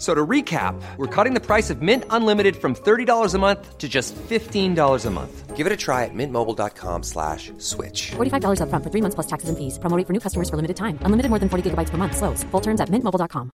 So to recap, we're cutting the price of Mint Unlimited from $30 a month to just $15 a month. Give it a try at mintmobile.com slash switch. $45 up front for three months plus taxes and fees. Promoting for new customers for limited time. Unlimited more than 40 gigabytes per month. Slows. Full terms at mintmobile.com.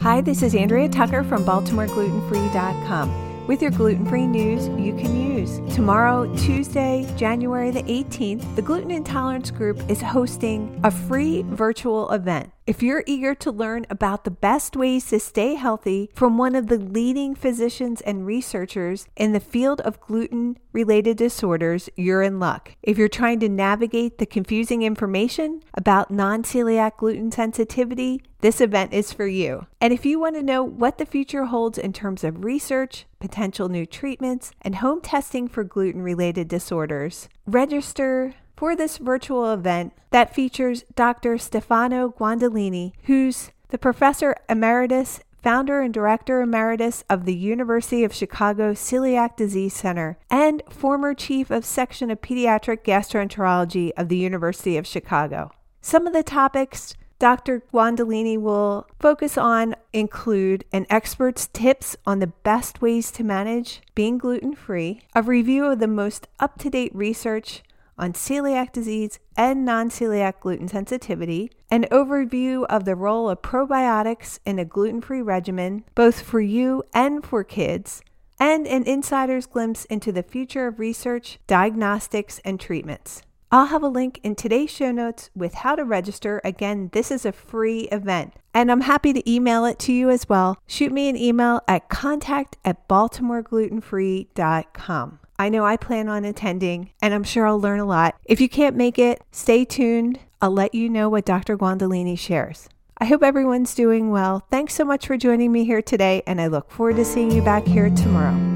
Hi, this is Andrea Tucker from BaltimoreGlutenFree.com with your gluten free news you can use. Tomorrow, Tuesday, January the 18th, the Gluten Intolerance Group is hosting a free virtual event. If you're eager to learn about the best ways to stay healthy from one of the leading physicians and researchers in the field of gluten related disorders, you're in luck. If you're trying to navigate the confusing information about non celiac gluten sensitivity, this event is for you. And if you want to know what the future holds in terms of research, potential new treatments, and home testing for gluten related disorders, register for this virtual event that features Dr. Stefano Guandalini, who's the professor emeritus, founder and director emeritus of the University of Chicago Celiac Disease Center, and former chief of section of pediatric gastroenterology of the University of Chicago. Some of the topics Dr. Guandalini will focus on include an expert's tips on the best ways to manage being gluten free, a review of the most up to date research on celiac disease and non celiac gluten sensitivity, an overview of the role of probiotics in a gluten free regimen, both for you and for kids, and an insider's glimpse into the future of research, diagnostics, and treatments. I'll have a link in today's show notes with how to register. Again, this is a free event, and I'm happy to email it to you as well. Shoot me an email at contact at baltimoreglutenfree.com. I know I plan on attending, and I'm sure I'll learn a lot. If you can't make it, stay tuned. I'll let you know what Dr. Guandalini shares. I hope everyone's doing well. Thanks so much for joining me here today, and I look forward to seeing you back here tomorrow.